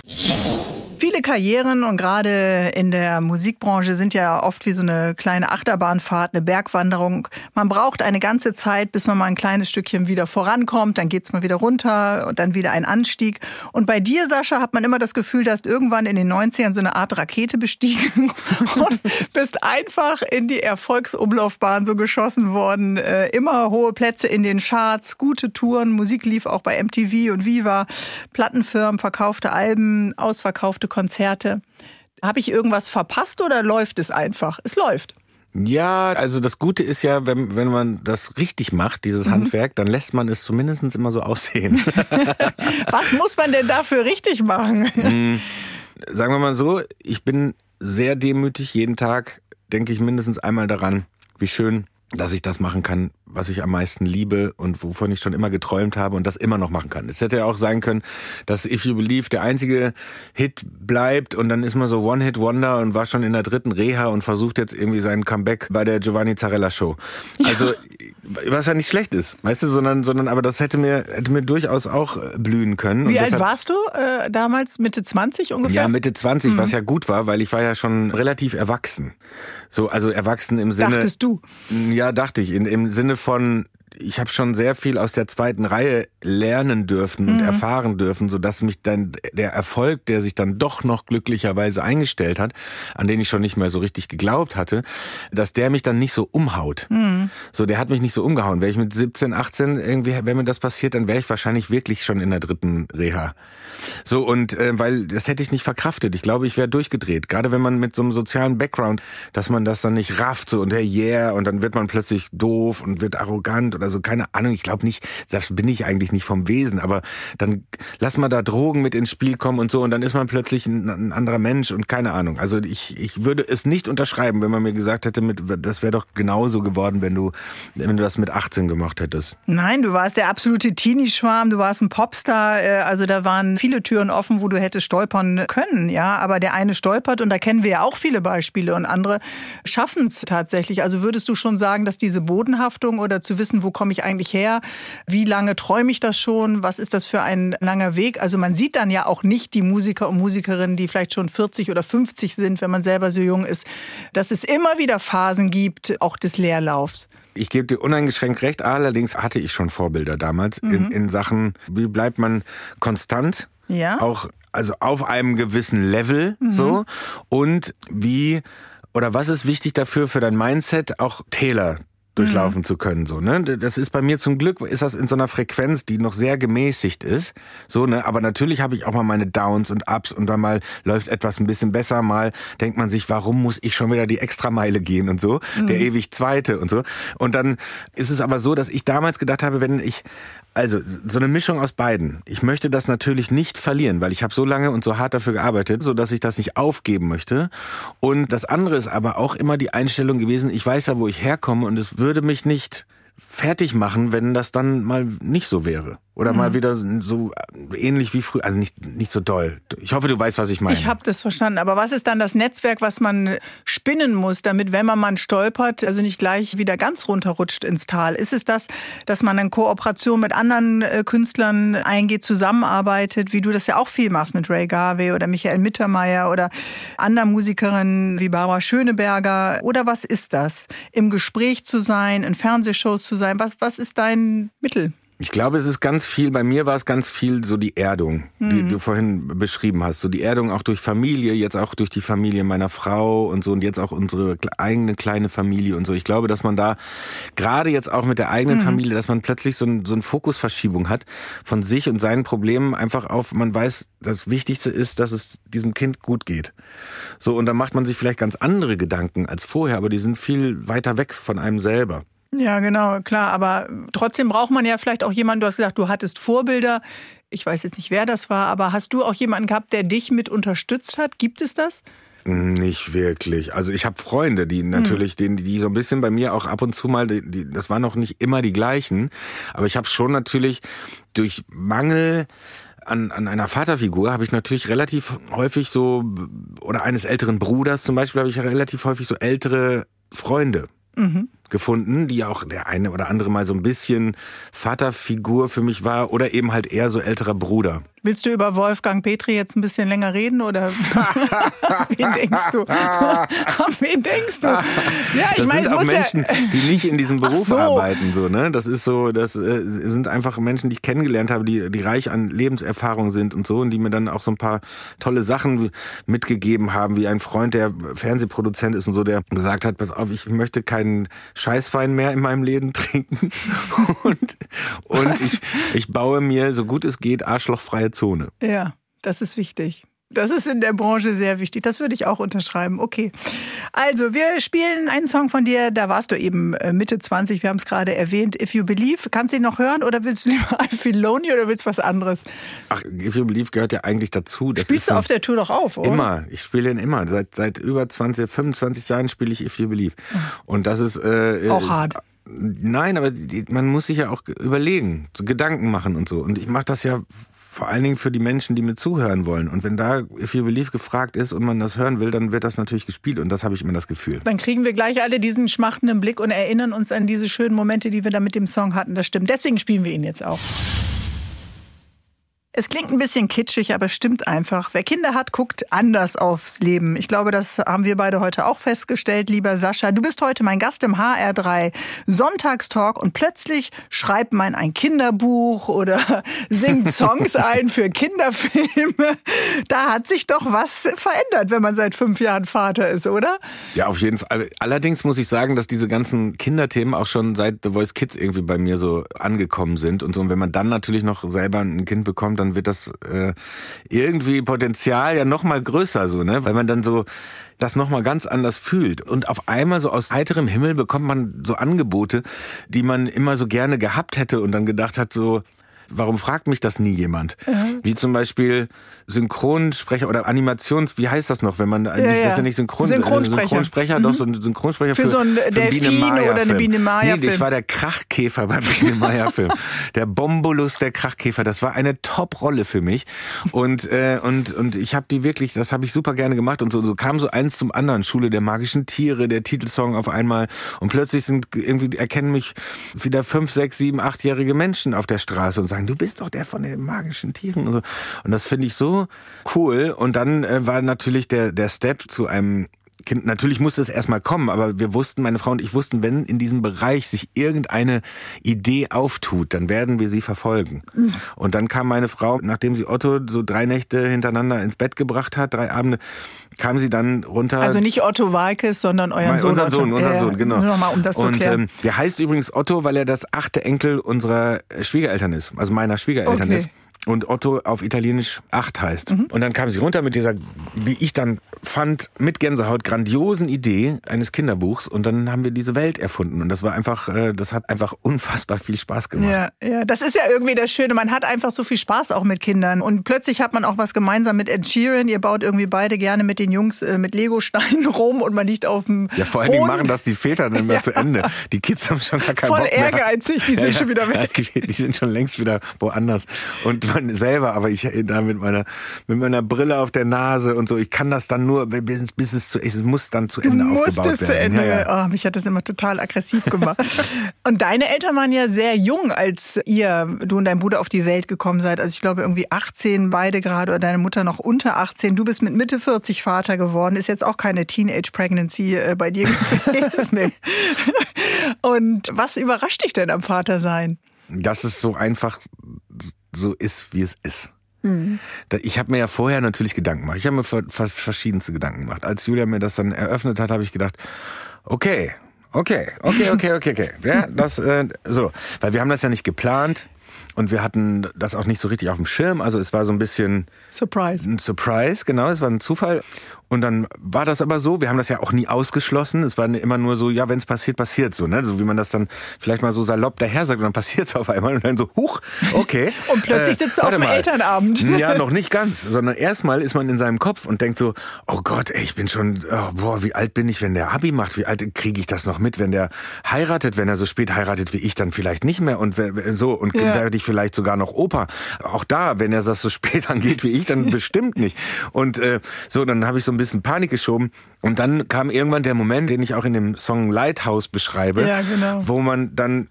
[SPEAKER 2] Viele Karrieren und gerade in der Musikbranche sind ja oft wie so eine kleine Achterbahnfahrt, eine Bergwanderung. Man braucht eine ganze Zeit, bis man mal ein kleines Stückchen wieder vorankommt, dann geht's mal wieder runter und dann wieder ein Anstieg. Und bei dir, Sascha, hat man immer das Gefühl, du hast irgendwann in den 90ern so eine Art Rakete bestiegen und bist einfach in die Erfolgsumlaufbahn so geschossen worden. Äh, immer hohe Plätze in den Charts, gute Touren, Musik lief auch bei MTV und Viva, Plattenfirmen, verkaufte Alben, ausverkaufte Konzerte. Habe ich irgendwas verpasst oder läuft es einfach? Es läuft.
[SPEAKER 3] Ja, also das Gute ist ja, wenn, wenn man das richtig macht, dieses mhm. Handwerk, dann lässt man es zumindest immer so aussehen.
[SPEAKER 2] Was muss man denn dafür richtig machen?
[SPEAKER 3] Hm, sagen wir mal so, ich bin sehr demütig jeden Tag, denke ich mindestens einmal daran, wie schön dass ich das machen kann, was ich am meisten liebe und wovon ich schon immer geträumt habe und das immer noch machen kann. Es hätte ja auch sein können, dass If You Believe der einzige Hit bleibt und dann ist man so One-Hit-Wonder und war schon in der dritten Reha und versucht jetzt irgendwie seinen Comeback bei der Giovanni Zarella Show. Also, ja. was ja nicht schlecht ist, weißt du, sondern, sondern, aber das hätte mir, hätte mir durchaus auch äh, blühen können.
[SPEAKER 2] Wie alt warst du äh, damals? Mitte 20 ungefähr?
[SPEAKER 3] Ja, Mitte 20, mhm. was ja gut war, weil ich war ja schon relativ erwachsen. So, also erwachsen im Sinne.
[SPEAKER 2] Dachtest du?
[SPEAKER 3] Ja, dachte ich. In, Im Sinne von, ich habe schon sehr viel aus der zweiten Reihe lernen dürfen und mhm. erfahren dürfen, so dass mich dann der Erfolg, der sich dann doch noch glücklicherweise eingestellt hat, an den ich schon nicht mehr so richtig geglaubt hatte, dass der mich dann nicht so umhaut. Mhm. So, der hat mich nicht so umgehauen. Wäre ich mit 17, 18 irgendwie, wenn mir das passiert, dann wäre ich wahrscheinlich wirklich schon in der dritten Reha. So und äh, weil das hätte ich nicht verkraftet. Ich glaube, ich wäre durchgedreht. Gerade wenn man mit so einem sozialen Background, dass man das dann nicht rafft so und hey yeah und dann wird man plötzlich doof und wird arrogant oder so. Keine Ahnung. Ich glaube nicht, das bin ich eigentlich nicht vom Wesen. Aber dann lass mal da Drogen mit ins Spiel kommen und so und dann ist man plötzlich ein, ein anderer Mensch und keine Ahnung. Also ich ich würde es nicht unterschreiben, wenn man mir gesagt hätte, mit das wäre doch genauso geworden, wenn du wenn du das mit 18 gemacht hättest.
[SPEAKER 2] Nein, du warst der absolute Teenie-Schwarm. Du warst ein Popstar. Äh, also da waren viele Türen offen, wo du hättest stolpern können, ja. Aber der eine stolpert und da kennen wir ja auch viele Beispiele und andere schaffen es tatsächlich. Also würdest du schon sagen, dass diese Bodenhaftung oder zu wissen, wo komme ich eigentlich her, wie lange träume ich das schon, was ist das für ein langer Weg? Also man sieht dann ja auch nicht die Musiker und Musikerinnen, die vielleicht schon 40 oder 50 sind, wenn man selber so jung ist, dass es immer wieder Phasen gibt, auch des Leerlaufs.
[SPEAKER 3] Ich gebe dir uneingeschränkt recht, allerdings hatte ich schon Vorbilder damals mhm. in, in Sachen, wie bleibt man konstant ja. Auch also auf einem gewissen Level mhm. so und wie oder was ist wichtig dafür für dein Mindset auch Täler durchlaufen mhm. zu können so ne das ist bei mir zum Glück ist das in so einer Frequenz die noch sehr gemäßigt ist so ne aber natürlich habe ich auch mal meine Downs und Ups und dann mal läuft etwas ein bisschen besser mal denkt man sich warum muss ich schon wieder die Extrameile gehen und so mhm. der ewig zweite und so und dann ist es aber so dass ich damals gedacht habe wenn ich also so eine Mischung aus beiden. Ich möchte das natürlich nicht verlieren, weil ich habe so lange und so hart dafür gearbeitet, so dass ich das nicht aufgeben möchte. Und das andere ist aber auch immer die Einstellung gewesen, ich weiß ja, wo ich herkomme und es würde mich nicht fertig machen, wenn das dann mal nicht so wäre. Oder mhm. mal wieder so ähnlich wie früher, also nicht, nicht so doll. Ich hoffe, du weißt, was ich meine.
[SPEAKER 2] Ich habe das verstanden. Aber was ist dann das Netzwerk, was man spinnen muss, damit, wenn man mal stolpert, also nicht gleich wieder ganz runterrutscht ins Tal? Ist es das, dass man in Kooperation mit anderen äh, Künstlern eingeht, zusammenarbeitet, wie du das ja auch viel machst mit Ray Garvey oder Michael Mittermeier oder anderen Musikerinnen wie Barbara Schöneberger? Oder was ist das? Im Gespräch zu sein, in Fernsehshows zu sein? Was, was ist dein Mittel?
[SPEAKER 3] Ich glaube, es ist ganz viel, bei mir war es ganz viel so die Erdung, mhm. die du vorhin beschrieben hast. So die Erdung auch durch Familie, jetzt auch durch die Familie meiner Frau und so und jetzt auch unsere eigene kleine Familie und so. Ich glaube, dass man da gerade jetzt auch mit der eigenen mhm. Familie, dass man plötzlich so, ein, so eine Fokusverschiebung hat von sich und seinen Problemen einfach auf, man weiß, das Wichtigste ist, dass es diesem Kind gut geht. So, und dann macht man sich vielleicht ganz andere Gedanken als vorher, aber die sind viel weiter weg von einem selber.
[SPEAKER 2] Ja, genau, klar. Aber trotzdem braucht man ja vielleicht auch jemanden, du hast gesagt, du hattest Vorbilder. Ich weiß jetzt nicht, wer das war, aber hast du auch jemanden gehabt, der dich mit unterstützt hat? Gibt es das?
[SPEAKER 3] Nicht wirklich. Also ich habe Freunde, die natürlich, hm. die, die so ein bisschen bei mir auch ab und zu mal, die, das waren noch nicht immer die gleichen, aber ich habe schon natürlich durch Mangel an, an einer Vaterfigur habe ich natürlich relativ häufig so, oder eines älteren Bruders zum Beispiel, habe ich relativ häufig so ältere Freunde. Mhm gefunden, die auch der eine oder andere mal so ein bisschen Vaterfigur für mich war oder eben halt eher so älterer Bruder.
[SPEAKER 2] Willst du über Wolfgang Petri jetzt ein bisschen länger reden oder wen denkst du? An wen denkst du? Ja,
[SPEAKER 3] ich das meine, sind auch Menschen, ja die nicht in diesem Beruf so. arbeiten, so ne. Das ist so, das äh, sind einfach Menschen, die ich kennengelernt habe, die die reich an Lebenserfahrung sind und so und die mir dann auch so ein paar tolle Sachen mitgegeben haben, wie ein Freund, der Fernsehproduzent ist und so, der gesagt hat, pass auf, ich möchte keinen Scheißwein mehr in meinem Leben trinken und und ich ich baue mir so gut es geht arschlochfreie Zone.
[SPEAKER 2] Ja, das ist wichtig. Das ist in der Branche sehr wichtig. Das würde ich auch unterschreiben. Okay. Also, wir spielen einen Song von dir. Da warst du eben äh, Mitte 20. Wir haben es gerade erwähnt. If You Believe. Kannst du ihn noch hören oder willst du lieber I Feel Lonely oder willst du was anderes?
[SPEAKER 3] Ach, If You Believe gehört ja eigentlich dazu.
[SPEAKER 2] Das Spielst du auf der Tour doch auf, oder?
[SPEAKER 3] Immer. Ich spiele ihn immer. Seit, seit über 20, 25 Jahren spiele ich If You Believe. Und das ist... Äh,
[SPEAKER 2] auch
[SPEAKER 3] ist,
[SPEAKER 2] hart.
[SPEAKER 3] Nein, aber man muss sich ja auch überlegen, so Gedanken machen und so. Und ich mache das ja vor allen Dingen für die Menschen, die mir zuhören wollen. Und wenn da If You Believe gefragt ist und man das hören will, dann wird das natürlich gespielt und das habe ich immer das Gefühl.
[SPEAKER 2] Dann kriegen wir gleich alle diesen schmachtenden Blick und erinnern uns an diese schönen Momente, die wir da mit dem Song hatten. Das stimmt. Deswegen spielen wir ihn jetzt auch. Es klingt ein bisschen kitschig, aber stimmt einfach. Wer Kinder hat, guckt anders aufs Leben. Ich glaube, das haben wir beide heute auch festgestellt, lieber Sascha. Du bist heute mein Gast im HR3 Sonntagstalk und plötzlich schreibt man ein Kinderbuch oder singt Songs ein für Kinderfilme. Da hat sich doch was verändert, wenn man seit fünf Jahren Vater ist, oder?
[SPEAKER 3] Ja, auf jeden Fall. Allerdings muss ich sagen, dass diese ganzen Kinderthemen auch schon seit The Voice Kids irgendwie bei mir so angekommen sind und so. Und wenn man dann natürlich noch selber ein Kind bekommt, dann wird das äh, irgendwie Potenzial ja noch mal größer so, ne? Weil man dann so das noch mal ganz anders fühlt und auf einmal so aus heiterem Himmel bekommt man so Angebote, die man immer so gerne gehabt hätte und dann gedacht hat so Warum fragt mich das nie jemand? Mhm. Wie zum Beispiel Synchronsprecher oder Animations, wie heißt das noch, wenn man, ja,
[SPEAKER 2] ja.
[SPEAKER 3] das ist ja nicht Synchron,
[SPEAKER 2] Synchronsprecher,
[SPEAKER 3] Synchronsprecher mhm. doch so ein Synchronsprecher
[SPEAKER 2] für, für so ein für Delfin oder eine Biene Maya
[SPEAKER 3] Nee, das war der Krachkäfer beim Biene Maya Film. der Bombolus der Krachkäfer, das war eine Top-Rolle für mich und äh, und und ich habe die wirklich, das habe ich super gerne gemacht und so, so kam so eins zum anderen, Schule der magischen Tiere, der Titelsong auf einmal und plötzlich sind irgendwie erkennen mich wieder fünf, sechs, sieben, achtjährige Menschen auf der Straße und sagen, du bist doch der von den magischen Tieren und so. Und das finde ich so cool. Und dann äh, war natürlich der, der Step zu einem Kind, natürlich musste es erstmal kommen, aber wir wussten, meine Frau und ich wussten, wenn in diesem Bereich sich irgendeine Idee auftut, dann werden wir sie verfolgen. Mhm. Und dann kam meine Frau, nachdem sie Otto so drei Nächte hintereinander ins Bett gebracht hat, drei Abende, kam sie dann runter.
[SPEAKER 2] Also nicht Otto Walkes, sondern euren Sohn.
[SPEAKER 3] Unser Sohn, unser Sohn, genau.
[SPEAKER 2] Nur noch mal, um das
[SPEAKER 3] und,
[SPEAKER 2] zu klären. Ähm,
[SPEAKER 3] der heißt übrigens Otto, weil er das achte Enkel unserer Schwiegereltern ist, also meiner Schwiegereltern
[SPEAKER 2] okay.
[SPEAKER 3] ist und Otto auf Italienisch acht heißt. Mhm. Und dann kam sie runter mit dieser, wie ich dann fand, mit Gänsehaut grandiosen Idee eines Kinderbuchs und dann haben wir diese Welt erfunden und das war einfach, äh, das hat einfach unfassbar viel Spaß gemacht.
[SPEAKER 2] Ja, ja, das ist ja irgendwie das Schöne. Man hat einfach so viel Spaß auch mit Kindern und plötzlich hat man auch was gemeinsam mit Ed Sheeran. Ihr baut irgendwie beide gerne mit den Jungs äh, mit Lego-Steinen rum und man liegt auf dem
[SPEAKER 3] Ja, vor allen Dingen machen das die Väter dann immer ja. zu Ende. Die Kids haben schon gar keinen
[SPEAKER 2] Voll
[SPEAKER 3] Bock mehr.
[SPEAKER 2] ehrgeizig, die sind ja, schon wieder weg.
[SPEAKER 3] Die sind schon längst wieder woanders und man selber, aber ich da mit meiner mit meiner Brille auf der Nase und so, ich kann das dann nur bis, bis es zu es muss dann zu Ende
[SPEAKER 2] du
[SPEAKER 3] aufgebaut
[SPEAKER 2] werden. Zu Ende. Ja, ja. Oh, mich hat das immer total aggressiv gemacht. und deine Eltern waren ja sehr jung, als ihr du und dein Bruder auf die Welt gekommen seid. Also ich glaube irgendwie 18 beide gerade oder deine Mutter noch unter 18. Du bist mit Mitte 40 Vater geworden. Ist jetzt auch keine Teenage Pregnancy äh, bei dir gewesen. nee. Und was überrascht dich denn am Vatersein?
[SPEAKER 3] Dass es so einfach so ist, wie es ist. Mhm. Ich habe mir ja vorher natürlich Gedanken gemacht. Ich habe mir verschiedenste Gedanken gemacht. Als Julia mir das dann eröffnet hat, habe ich gedacht, okay, okay, okay, okay, okay, okay. Ja, das äh, so, weil wir haben das ja nicht geplant und wir hatten das auch nicht so richtig auf dem Schirm. Also es war so ein bisschen
[SPEAKER 2] Surprise.
[SPEAKER 3] Ein Surprise, genau. Es war ein Zufall. Und dann war das aber so, wir haben das ja auch nie ausgeschlossen. Es war immer nur so, ja, wenn es passiert, passiert so, ne? So wie man das dann vielleicht mal so salopp daher sagt und dann passiert es auf einmal und dann so, huch, okay.
[SPEAKER 2] und plötzlich äh, sitzt du auf dem mal. Elternabend.
[SPEAKER 3] Ja, noch nicht ganz, sondern erstmal ist man in seinem Kopf und denkt so, oh Gott, ey, ich bin schon, oh, boah, wie alt bin ich, wenn der Abi macht? Wie alt kriege ich das noch mit, wenn der heiratet, wenn er so spät heiratet wie ich, dann vielleicht nicht mehr und so und ja. werde ich vielleicht sogar noch Opa. Auch da, wenn er das so spät angeht wie ich, dann bestimmt nicht. Und äh, so, dann habe ich so ein bisschen Panik geschoben. Und dann kam irgendwann der Moment, den ich auch in dem Song Lighthouse beschreibe,
[SPEAKER 2] ja, genau.
[SPEAKER 3] wo man dann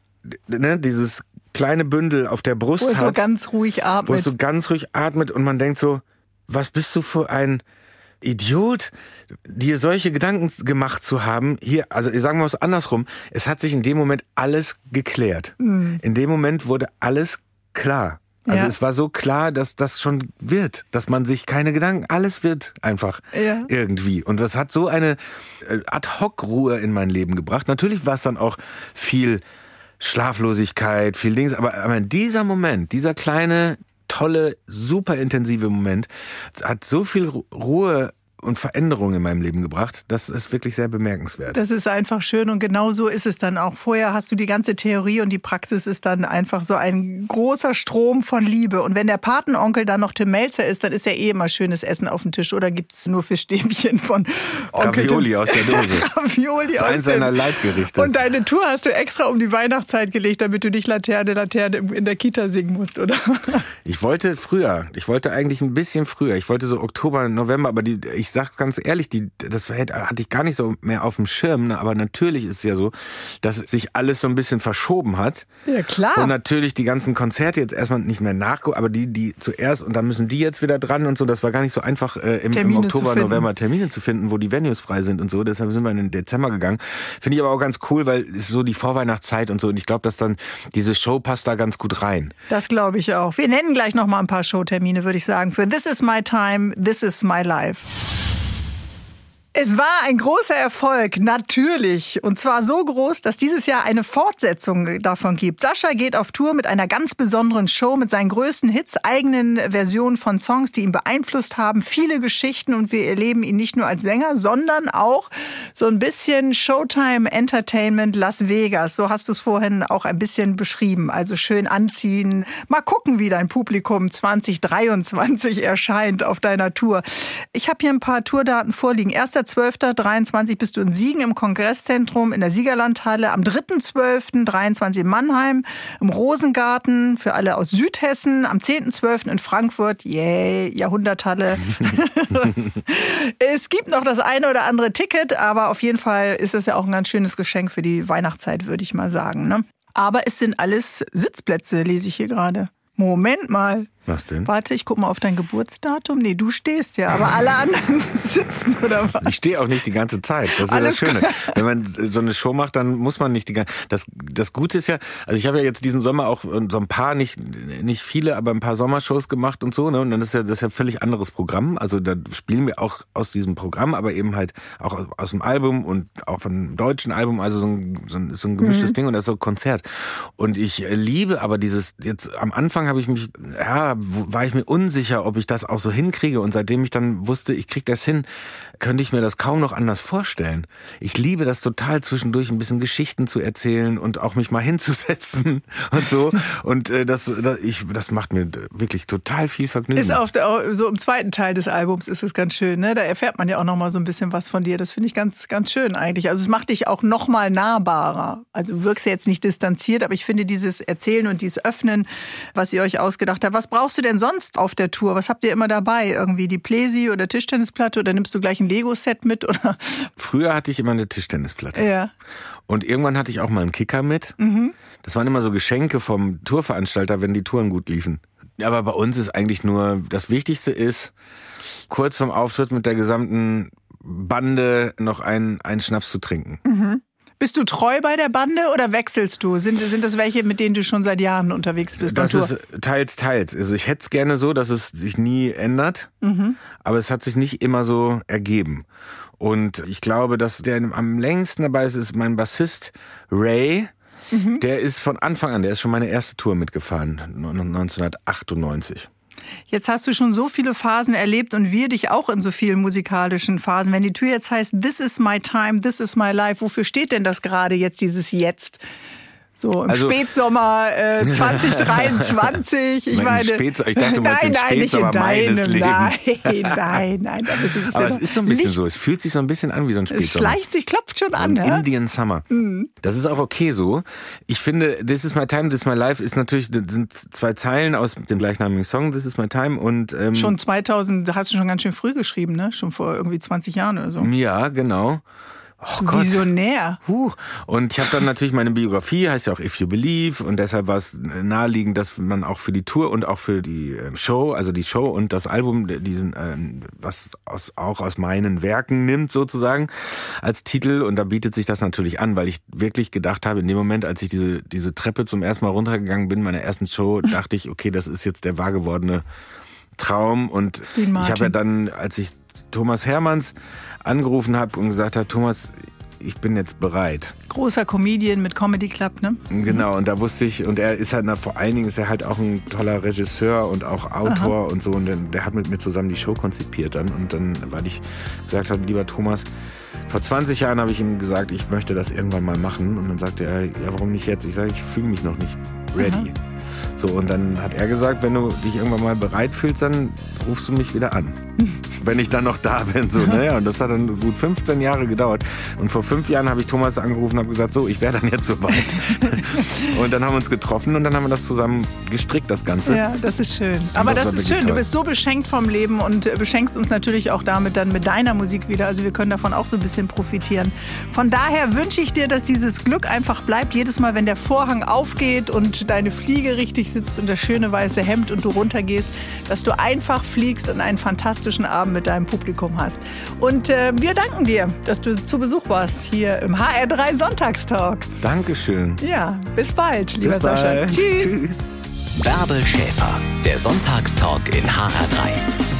[SPEAKER 3] ne, dieses kleine Bündel auf der Brust
[SPEAKER 2] wo
[SPEAKER 3] hat.
[SPEAKER 2] Wo so ganz ruhig atmet.
[SPEAKER 3] Wo es so ganz ruhig atmet und man denkt so, was bist du für ein Idiot, dir solche Gedanken gemacht zu haben. Hier, also sagen wir es andersrum, es hat sich in dem Moment alles geklärt. Mhm. In dem Moment wurde alles klar. Also ja. es war so klar, dass das schon wird, dass man sich keine Gedanken, alles wird einfach ja. irgendwie. Und das hat so eine äh, Ad-Hoc-Ruhe in mein Leben gebracht. Natürlich war es dann auch viel Schlaflosigkeit, viel Dings, aber, aber in dieser Moment, dieser kleine tolle, super intensive Moment. Hat so viel Ruhe und Veränderungen in meinem Leben gebracht. Das ist wirklich sehr bemerkenswert.
[SPEAKER 2] Das ist einfach schön und genau so ist es dann auch. Vorher hast du die ganze Theorie und die Praxis ist dann einfach so ein großer Strom von Liebe. Und wenn der Patenonkel dann noch Tim Melzer ist, dann ist ja eh immer schönes Essen auf dem Tisch. Oder gibt es nur Fischstäbchen von
[SPEAKER 3] Onkel Ravioli Tim? aus der Dose.
[SPEAKER 2] Ravioli
[SPEAKER 3] aus eins seiner Leibgerichte.
[SPEAKER 2] Und deine Tour hast du extra um die Weihnachtszeit gelegt, damit du nicht Laterne, Laterne in der Kita singen musst, oder?
[SPEAKER 3] Ich wollte früher. Ich wollte eigentlich ein bisschen früher. Ich wollte so Oktober, November, aber die, ich sag ganz ehrlich, die, das hatte ich gar nicht so mehr auf dem Schirm, ne? aber natürlich ist es ja so, dass sich alles so ein bisschen verschoben hat.
[SPEAKER 2] Ja, klar.
[SPEAKER 3] Und natürlich die ganzen Konzerte jetzt erstmal nicht mehr nachgucken, aber die, die zuerst und dann müssen die jetzt wieder dran und so, das war gar nicht so einfach äh, im, im, Oktober, November Termine zu finden, wo die Venues frei sind und so. Deshalb sind wir in den Dezember gegangen. Finde ich aber auch ganz cool, weil es so die Vorweihnachtszeit und so und ich glaube, dass dann diese Show passt da ganz gut rein.
[SPEAKER 2] Das glaube ich auch. Wir nennen gleich noch mal ein paar Showtermine, würde ich sagen, für This is my time, This is my life. Es war ein großer Erfolg, natürlich. Und zwar so groß, dass dieses Jahr eine Fortsetzung davon gibt. Sascha geht auf Tour mit einer ganz besonderen Show, mit seinen größten Hits, eigenen Versionen von Songs, die ihn beeinflusst haben, viele Geschichten und wir erleben ihn nicht nur als Sänger, sondern auch so ein bisschen Showtime Entertainment Las Vegas. So hast du es vorhin auch ein bisschen beschrieben. Also schön anziehen. Mal gucken, wie dein Publikum 2023 erscheint auf deiner Tour. Ich habe hier ein paar Tourdaten vorliegen. Erster 1.12.23 bist du in Siegen im Kongresszentrum in der Siegerlandhalle. Am 3.12.23 in Mannheim, im Rosengarten für alle aus Südhessen. Am 10.12. in Frankfurt, yay, Jahrhunderthalle. es gibt noch das eine oder andere Ticket, aber auf jeden Fall ist es ja auch ein ganz schönes Geschenk für die Weihnachtszeit, würde ich mal sagen. Ne? Aber es sind alles Sitzplätze, lese ich hier gerade. Moment mal.
[SPEAKER 3] Was denn?
[SPEAKER 2] Warte, ich guck mal auf dein Geburtsdatum. Nee, du stehst ja, aber alle anderen sitzen oder was?
[SPEAKER 3] Ich stehe auch nicht die ganze Zeit. Das ist Alles ja das Schöne. Wenn man so eine Show macht, dann muss man nicht die ganze das das Gute ist ja, also ich habe ja jetzt diesen Sommer auch so ein paar nicht nicht viele, aber ein paar Sommershows gemacht und so, ne? Und dann ist ja das ist ja völlig anderes Programm. Also da spielen wir auch aus diesem Programm, aber eben halt auch aus dem Album und auch von deutschen Album, also so ein so ein, so ein gemischtes mhm. Ding und das ist so ein Konzert. Und ich liebe aber dieses jetzt am Anfang habe ich mich ja war ich mir unsicher, ob ich das auch so hinkriege. Und seitdem ich dann wusste, ich krieg das hin, könnte ich mir das kaum noch anders vorstellen. Ich liebe das total zwischendurch ein bisschen Geschichten zu erzählen und auch mich mal hinzusetzen und so. Und äh, das, das, ich, das macht mir wirklich total viel Vergnügen.
[SPEAKER 2] Ist auf der, so im zweiten Teil des Albums ist es ganz schön. Ne? Da erfährt man ja auch noch mal so ein bisschen was von dir. Das finde ich ganz, ganz schön eigentlich. Also es macht dich auch noch mal nahbarer. Also du wirkst ja jetzt nicht distanziert, aber ich finde dieses Erzählen und dieses Öffnen, was ihr euch ausgedacht habt. Was brauchst du denn sonst auf der Tour? Was habt ihr immer dabei? Irgendwie die Pläsi oder Tischtennisplatte oder nimmst du gleich ein Lego-Set mit? Oder?
[SPEAKER 3] Früher hatte ich immer eine Tischtennisplatte.
[SPEAKER 2] Ja.
[SPEAKER 3] Und irgendwann hatte ich auch mal einen Kicker mit. Mhm. Das waren immer so Geschenke vom Tourveranstalter, wenn die Touren gut liefen. Aber bei uns ist eigentlich nur, das Wichtigste ist, kurz vorm Auftritt mit der gesamten Bande noch einen, einen Schnaps zu trinken.
[SPEAKER 2] Mhm. Bist du treu bei der Bande oder wechselst du? Sind, sind das welche, mit denen du schon seit Jahren unterwegs bist?
[SPEAKER 3] Das ist teils, teils. Also ich hätte es gerne so, dass es sich nie ändert, mhm. aber es hat sich nicht immer so ergeben. Und ich glaube, dass der am längsten dabei ist, ist mein Bassist Ray. Mhm. Der ist von Anfang an, der ist schon meine erste Tour mitgefahren, 1998.
[SPEAKER 2] Jetzt hast du schon so viele Phasen erlebt und wir dich auch in so vielen musikalischen Phasen. Wenn die Tür jetzt heißt, This is my time, this is my life, wofür steht denn das gerade jetzt, dieses Jetzt? So im also, Spätsommer äh, 2023. Ich meine,
[SPEAKER 3] Spätsommer, ich dachte, du meinst nein, nein, Spätsommer nicht in deinem, meines Lebens.
[SPEAKER 2] Nein, nein, nein.
[SPEAKER 3] Aber es ist so ein bisschen Licht. so. Es fühlt sich so ein bisschen an wie so ein Spätsommer. Es
[SPEAKER 2] schleicht sich, klopft schon an.
[SPEAKER 3] Ein Indian Summer. Mhm. Das ist auch okay so. Ich finde, This is my time, This is my life ist natürlich sind zwei Zeilen aus dem gleichnamigen Song This is my time und
[SPEAKER 2] ähm, schon 2000 hast du schon ganz schön früh geschrieben, ne? Schon vor irgendwie 20 Jahren oder so.
[SPEAKER 3] Ja, genau.
[SPEAKER 2] Oh Gott. Visionär.
[SPEAKER 3] Huh. Und ich habe dann natürlich meine Biografie, heißt ja auch If You Believe, und deshalb war es naheliegend, dass man auch für die Tour und auch für die ähm, Show, also die Show und das Album, diesen, ähm, was aus, auch aus meinen Werken nimmt sozusagen als Titel. Und da bietet sich das natürlich an, weil ich wirklich gedacht habe, in dem Moment, als ich diese diese Treppe zum ersten Mal runtergegangen bin, meiner ersten Show, dachte ich, okay, das ist jetzt der wahr gewordene Traum. Und ich habe ja dann, als ich Thomas Hermanns angerufen habe und gesagt habe, Thomas, ich bin jetzt bereit.
[SPEAKER 2] Großer Comedian mit Comedy Club, ne?
[SPEAKER 3] Genau, und da wusste ich, und er ist halt, na, vor allen Dingen ist er halt auch ein toller Regisseur und auch Autor Aha. und so. Und der, der hat mit mir zusammen die Show konzipiert dann. Und dann, weil ich gesagt habe, lieber Thomas, vor 20 Jahren habe ich ihm gesagt, ich möchte das irgendwann mal machen. Und dann sagte er, ja, warum nicht jetzt? Ich sage, ich fühle mich noch nicht ready. Aha. So, und dann hat er gesagt, wenn du dich irgendwann mal bereit fühlst, dann rufst du mich wieder an. wenn ich dann noch da bin. So, ne? Und das hat dann gut 15 Jahre gedauert. Und vor fünf Jahren habe ich Thomas angerufen und habe gesagt, so, ich wäre dann jetzt soweit. und dann haben wir uns getroffen und dann haben wir das zusammen gestrickt, das Ganze.
[SPEAKER 2] Ja, das ist schön. Aber das, das ist schön. Toll. Du bist so beschenkt vom Leben und beschenkst uns natürlich auch damit dann mit deiner Musik wieder. Also wir können davon auch so ein bisschen profitieren. Von daher wünsche ich dir, dass dieses Glück einfach bleibt. Jedes Mal, wenn der Vorhang aufgeht und deine Fliege richtig sitzt und das schöne weiße Hemd und du runtergehst, dass du einfach fliegst und einen fantastischen Abend mit deinem Publikum hast. Und äh, wir danken dir, dass du zu Besuch warst hier im HR3 Sonntagstalk.
[SPEAKER 3] Dankeschön.
[SPEAKER 2] Ja, bis bald, lieber bis Sascha.
[SPEAKER 3] Bald. Tschüss. Tschüss.
[SPEAKER 1] Bärbel Schäfer, der Sonntagstalk in HR3.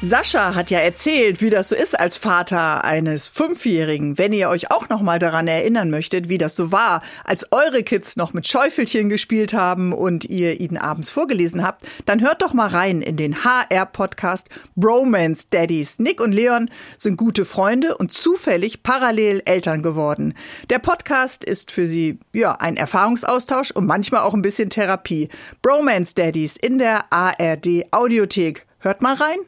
[SPEAKER 2] Sascha hat ja erzählt, wie das so ist als Vater eines Fünfjährigen. Wenn ihr euch auch noch mal daran erinnern möchtet, wie das so war, als eure Kids noch mit Schäufelchen gespielt haben und ihr ihnen abends vorgelesen habt, dann hört doch mal rein in den HR-Podcast Bromance Daddies. Nick und Leon sind gute Freunde und zufällig parallel Eltern geworden. Der Podcast ist für sie ja ein Erfahrungsaustausch und manchmal auch ein bisschen Therapie. Bromance Daddies in der ARD Audiothek. Hört mal rein.